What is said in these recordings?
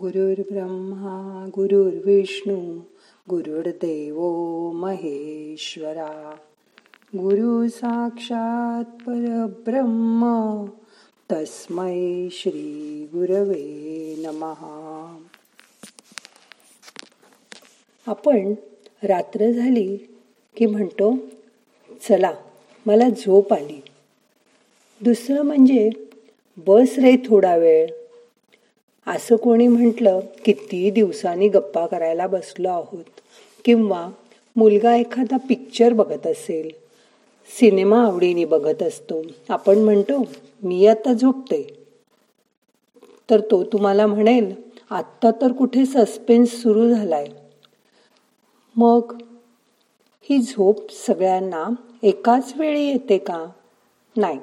गुरुर्ब्रह्मा गुरुर्विष्णू गुरुर्देव महेश्वरा गुरु साक्षात परब्रह्म तस्मै श्री गुरवे नमहा आपण रात्र झाली की म्हणतो चला मला झोप आली. दुसरं म्हणजे बस रे थोडा वेळ. असं कोणी म्हटलं किती दिवसांनी गप्पा करायला बसलो आहोत. किंवा मुलगा एखादा पिक्चर बघत असेल. सिनेमा आवडीने बघत असतो. आपण म्हणतो मी आता झोपते तर तो तुम्हाला म्हणेल आत्ता तर कुठे सस्पेन्स सुरू झालाय. मग ही झोप सगळ्यांना एकाच वेळी येते का? नाही.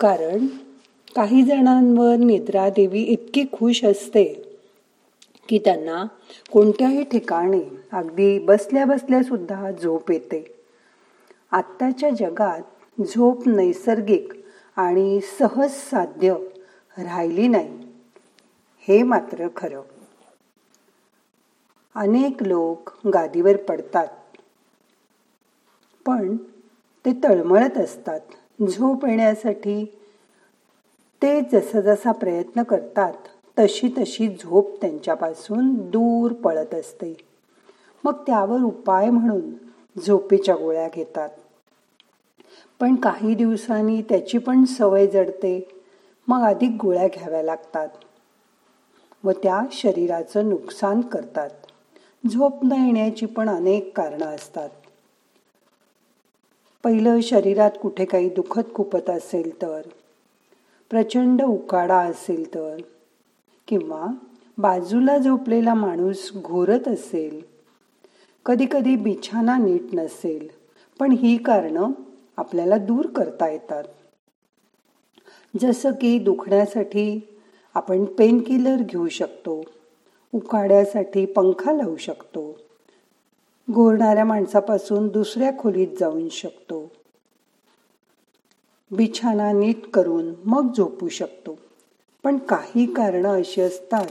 कारण काही जणांवर निद्रा देवी इतकी खुश असते की त्यांना कोणत्याही ठिकाणी अगदी बसल्या बसल्या सुद्धा झोप येते. आत्ताच्या जगात झोप नैसर्गिक आणि सहज साध्य राहिली नाही. हे मात्र खरं. अनेक लोक गादीवर पडतात. पण ते तळमळत असतात. झोप येण्यासाठी ते जसा जसा प्रयत्न करतात तशी तशी झोप त्यांच्यापासून दूर पळत असते. मग त्यावर उपाय म्हणून झोपेच्या गोळ्या घेतात. पण काही दिवसांनी त्याची पण सवय जडते मग अधिक गोळ्या घ्याव्या लागतात. व त्या शरीराचं नुकसान करतात. झोप न येण्याची पण अनेक कारणं असतात. पहिलं शरीरात कुठे काही दुखत खुपत असेल तर प्रचंड उकाडा असेल तर? किंवा बाजूला झोपलेला माणूस घोरत असेल? कधी कधी बिछाना नीट नसेल पण ही कारणं आपल्याला दूर करता येतात. जसं की दुखण्यासाठी आपण पेनकिलर घेऊ शकतो उकाड्यासाठी पंखा लावू शकतो घोरणाऱ्या माणसापासून दुसऱ्या खोलीत जाऊन शकतो बिछाना नीट करून मग झोपू शकतो. पण काही कारणं अशी असतात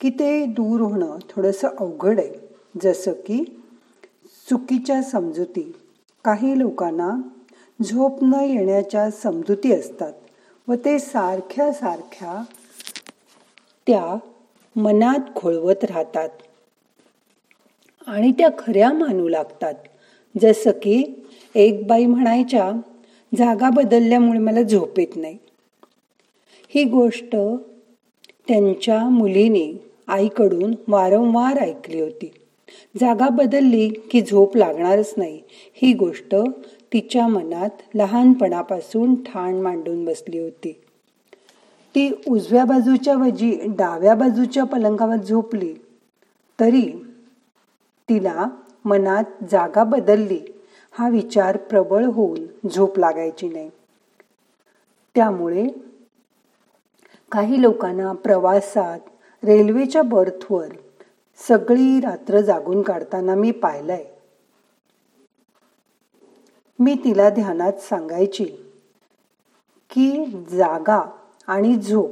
की ते दूर होणं थोडंसं अवघड आहे. जसं की चुकीच्या समजुती. काही लोकांना झोप न येण्याच्या समजुती असतात व ते सारख्या सारख्या त्या मनात खोळवत राहतात आणि त्या खऱ्या मानू लागतात. जसं की एक बाई म्हणायच्या जागा बदलल्यामुळे मला झोप येत नाही. ही गोष्ट त्यांच्या मुलीने आईकडून वारंवार ऐकली होती. जागा बदलली की झोप लागणारच नाही. ही गोष्ट तिच्या मनात लहानपणापासून ठाण मांडून बसली होती. ती उजव्या बाजूच्या वजी डाव्या बाजूच्या पलंगावर झोपली. तरी तिला मनात जागा बदलली. हा विचार प्रबळ होऊन झोप लागायची नाही. त्यामुळे काही लोकांना प्रवासात रेल्वेच्या बर्थवर सगळी रात्र जागून काढताना मी पाहिलंय. मी तिला ध्यानात सांगायची की जागा आणि झोप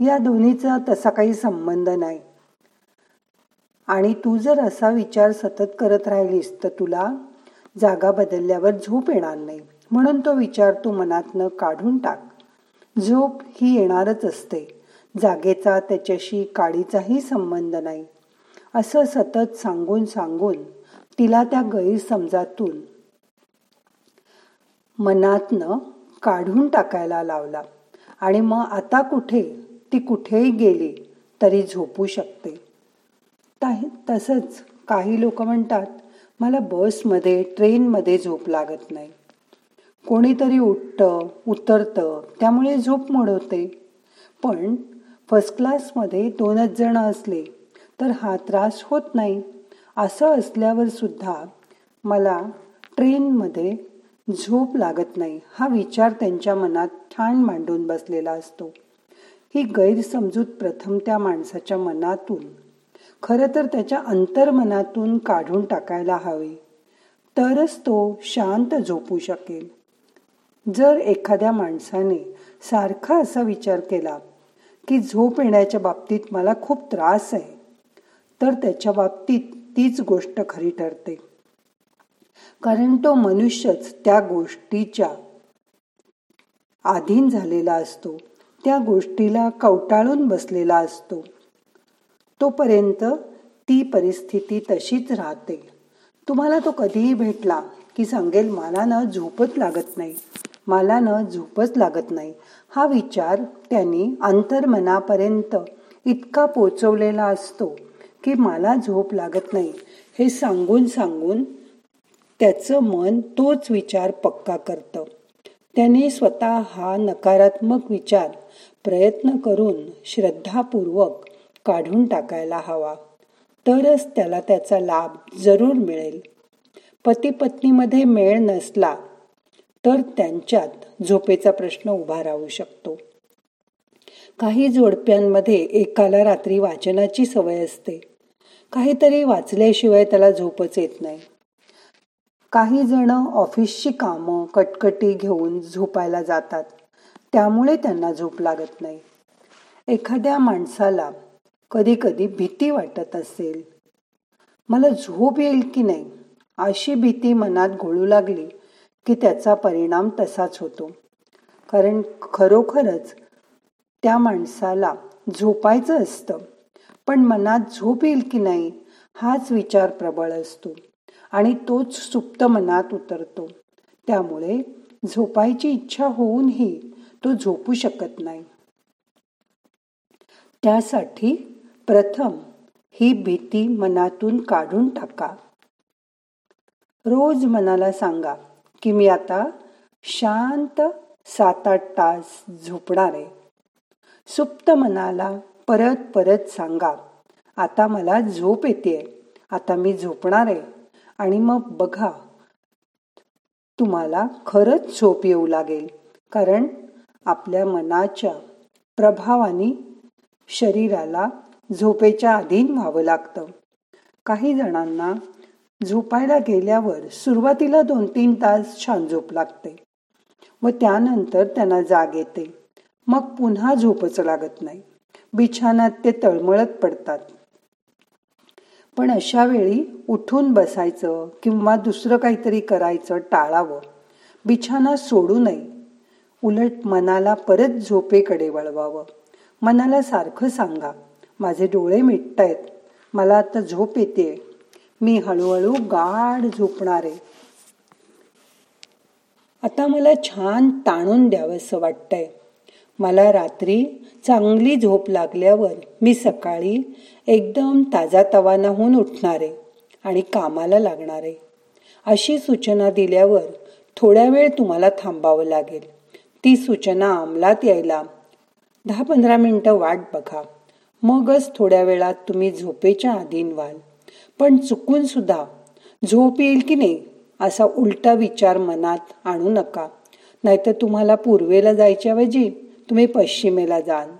या दोन्हीचा तसा काही संबंध नाही. आणि तू जर असा विचार सतत करत राहिलीस तर तुला जागा बदलल्यावर झोप येणार नाही. म्हणून तो विचार तू मनातनं काढून टाक. झोप ही येणारच असते. जागेचा त्याच्याशी काडीचाही संबंध नाही. असं सतत सांगून सांगून तिला त्या गैरसमजातून मनातनं काढून टाकायला लावला. आणि मग आता कुठे ती कुठेही गेली तरी झोपू शकते. तसंच काही लोक म्हणतात मला बसमध्ये ट्रेनमध्ये झोप लागत नाही. कोणीतरी उठतं उतरतं त्यामुळे झोप मोडवते पण फर्स्ट क्लासमध्ये दोनच जण असले तर हा त्रास होत नाही. असं असल्यावर सुद्धा मला ट्रेनमध्ये झोप लागत नाही हा विचार त्यांच्या मनात ठाण मांडून बसलेला असतो. ही गैरसमजूत प्रथम त्या माणसाच्या मनातून खरं तर त्याच्या अंतर्मनातून काढून टाकायला हवे. तरच तो शांत झोपू शकेल. जर एखाद्या माणसाने सारखा असा विचार केला की झोप येण्याच्या बाबतीत मला खूप त्रास आहे तर त्याच्या बाबतीत तीच गोष्ट खरी ठरते. कारण तो मनुष्यच त्या गोष्टीच्या आधीन झालेला असतो त्या गोष्टीला कवटाळून बसलेला असतो. तोपर्यंत ती परिस्थिती तशीच राहते. तुम्हाला तो कधीही भेटला की सांगेल मला ना झोपच लागत नाही. मला झोपच लागत नाही. हा विचार त्यांनी अंतर्मनापर्यंत इतका पोचवलेला असतो की मला झोप लागत नाही. हे सांगून सांगून त्याचं मन तोच विचार पक्का करतं. त्याने स्वतः हा नकारात्मक विचार प्रयत्न करून श्रद्धापूर्वक काढून टाकायला हवा. तरच त्याला त्याचा लाभ जरूर मिळेल. पती पत्नीमध्ये मेळ नसला तर त्यांच्यात झोपेचा प्रश्न उभा राहू शकतो. काही जोडप्यांमध्ये एकाला रात्री वाचनाची सवय असते. काहीतरी वाचल्याशिवाय त्याला झोपच येत नाही. काही जण ऑफिसची कामं कटकटी घेऊन झोपायला जातात. त्यामुळे त्यांना झोप लागत नाही. एखाद्या माणसाला कधी कधी भीती वाटत असेल. मला झोप येईल की नाही? अशी भीती मनात घोळू लागली की त्याचा परिणाम तसाच होतो. कारण खरोखरच त्या माणसाला झोपायचं असतं. पण मनात झोप येईल की नाही हाच विचार प्रबळ असतो. आणि तोच सुप्त मनात उतरतो. त्यामुळे झोपायची इच्छा होऊनही तो झोपू शकत नाही. त्यासाठी प्रथम ही भीती मनातून काढून टाका. रोज मनाला सांगा की मी आता शांत सात आठ तास झोपणार आहे. सुप्त मनाला परत परत सांगा आता मला झोप येते आता मी झोपणार आहे. आणि मग बघा तुम्हाला खरंच झोप येऊ लागेल कारण आपल्या मनाच्या प्रभावाने शरीराला झोपेच्या अधीन व्हावं लागतं. काही जणांना झोपायला गेल्यावर सुरुवातीला दोन तीन तास छान झोप लागते व त्यानंतर त्यांना जाग येते. मग पुन्हा झोपच लागत नाही. बिछानात ते तळमळत पडतात. पण अशा वेळी उठून बसायचं किंवा दुसरं काहीतरी करायचं टाळावं. बिछाना सोडू नये. उलट मनाला परत झोपेकडे वळवावं. मनाला सारखं सांगा. माझे डोळे मिटतायत मला आता झोप येते. मी हळूहळू गाढ झोपणार आहे. आता मला छान ताणून द्यावंसं वाटतंय. मला रात्री चांगली झोप लागल्यावर मी सकाळी एकदम ताजा तवाना होऊन आहे आणि कामाला लागणार आहे. अशी सूचना दिल्यावर थोड्या वेळ तुम्हाला थांबावं लागेल. ती सूचना अंमलात यायला दहा पंधरा मिनटं वाट बघा. मगच थोड्या वेळात तुम्ही झोपेच्या अधीन व्हाल पण चुकून सुद्धा. झोप येईल की नाही? असा उलटा विचार मनात आणू नका. नाहीतर तुम्हाला पूर्वेला जायच्याऐवजी तुम्ही पश्चिमेला जाल.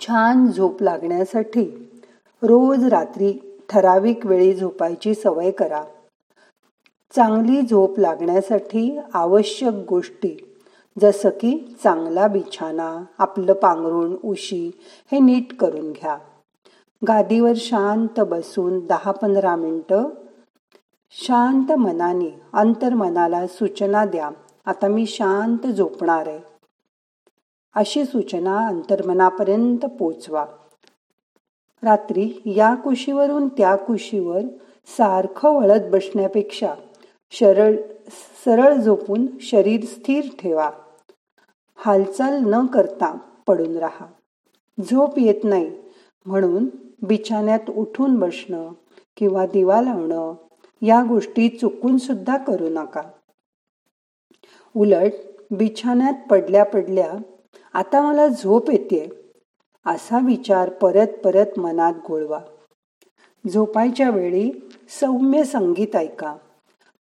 छान झोप लागण्यासाठी रोज रात्री ठराविक वेळी झोपायची सवय करा. चांगली झोप लागण्यासाठी आवश्यक गोष्टी जसं की चांगला बिछाना आपलं पांघरुण उशी हे नीट करून घ्या. गादीवर शांत बसून दहा पंधरा मिनटं. शांत मनाने अंतर्मनाला सूचना द्या. आता मी शांत झोपणार आहे. अशी सूचना अंतर्मनापर्यंत पोचवा. रात्री या कुशीवरून त्या कुशीवर सारखं वळत बसण्यापेक्षा शरळ सरळ झोपून शरीर स्थिर ठेवा. हालचाल न करता पडून राहा. झोप येत नाही म्हणून बिछाण्यात उठून बसणं किंवा दिवा लावणं या गोष्टी चुकून सुद्धा करू नका. उलट बिछाण्यात पडल्या पडल्या आता मला झोप येते असा विचार परत परत मनात गोळवा झोपायच्या वेळी सौम्य संगीत ऐका.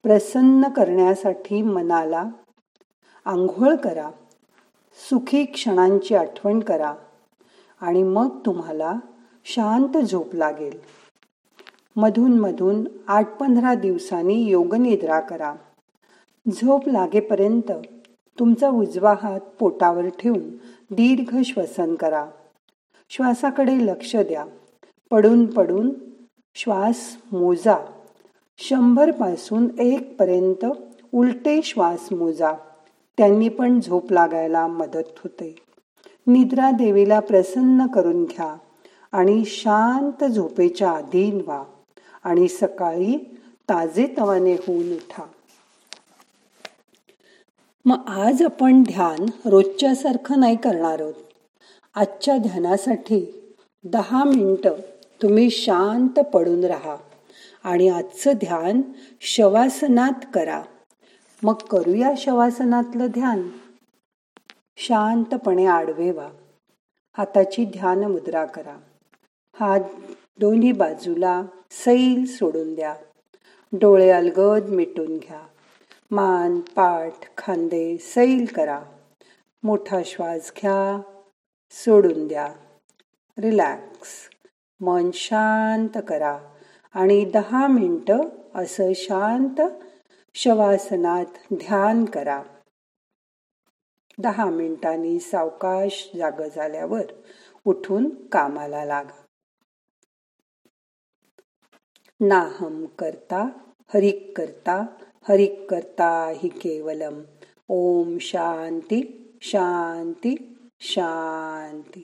प्रसन्न करण्यासाठी मनाला आंघोळ करा. सुखी क्षणांची आठवण करा आणि मग तुम्हाला शांत झोप लागेल. मधून मधून आठ पंधरा दिवसांनी योगनिद्रा करा. झोप लागेपर्यंत तुमचा उजवा हात पोटावर ठेवून दीर्घ श्वसन करा. श्वासाकडे लक्ष द्या. पडून पडून श्वास मोजा. शंभरपासून एक पर्यंत उलटे श्वास मोजा. त्यांनी पण झोप लागायला मदत होते. निद्रा देवीला प्रसन्न करून घ्या आणि शांत झोपेच्या अधीन व्हा आणि सकाळी ताजे तवाने होऊन उठा. मग आज आपण ध्यान रोजच्या सारखं नाही करणार आहोत. आजच्या ध्यानासाठी दहा मिनटं तुम्ही शांत पडून राहा. आणि आजचं ध्यान शवासनात करा. मग करूया शवासनातलं ध्यान. शांतपणे आडवे व्हा हाताची ध्यान मुद्रा करा. हात दोन्ही बाजूला सैल सोडून द्या. डोळे अलगद मिटून घ्या. मान पाठ खांदे सैल करा. मोठा श्वास घ्या. सोडून द्या. रिलॅक्स. मन शांत करा. आणि दहा मिनटं असं शांत शवासनात ध्यान करा. दहा मिनिटांनी सावकाश जाग झाल्यावर उठून कामाला लागा. नाहम करता हरिक करता हरिक करता हि केवलम. ओम शांती शांती शांती.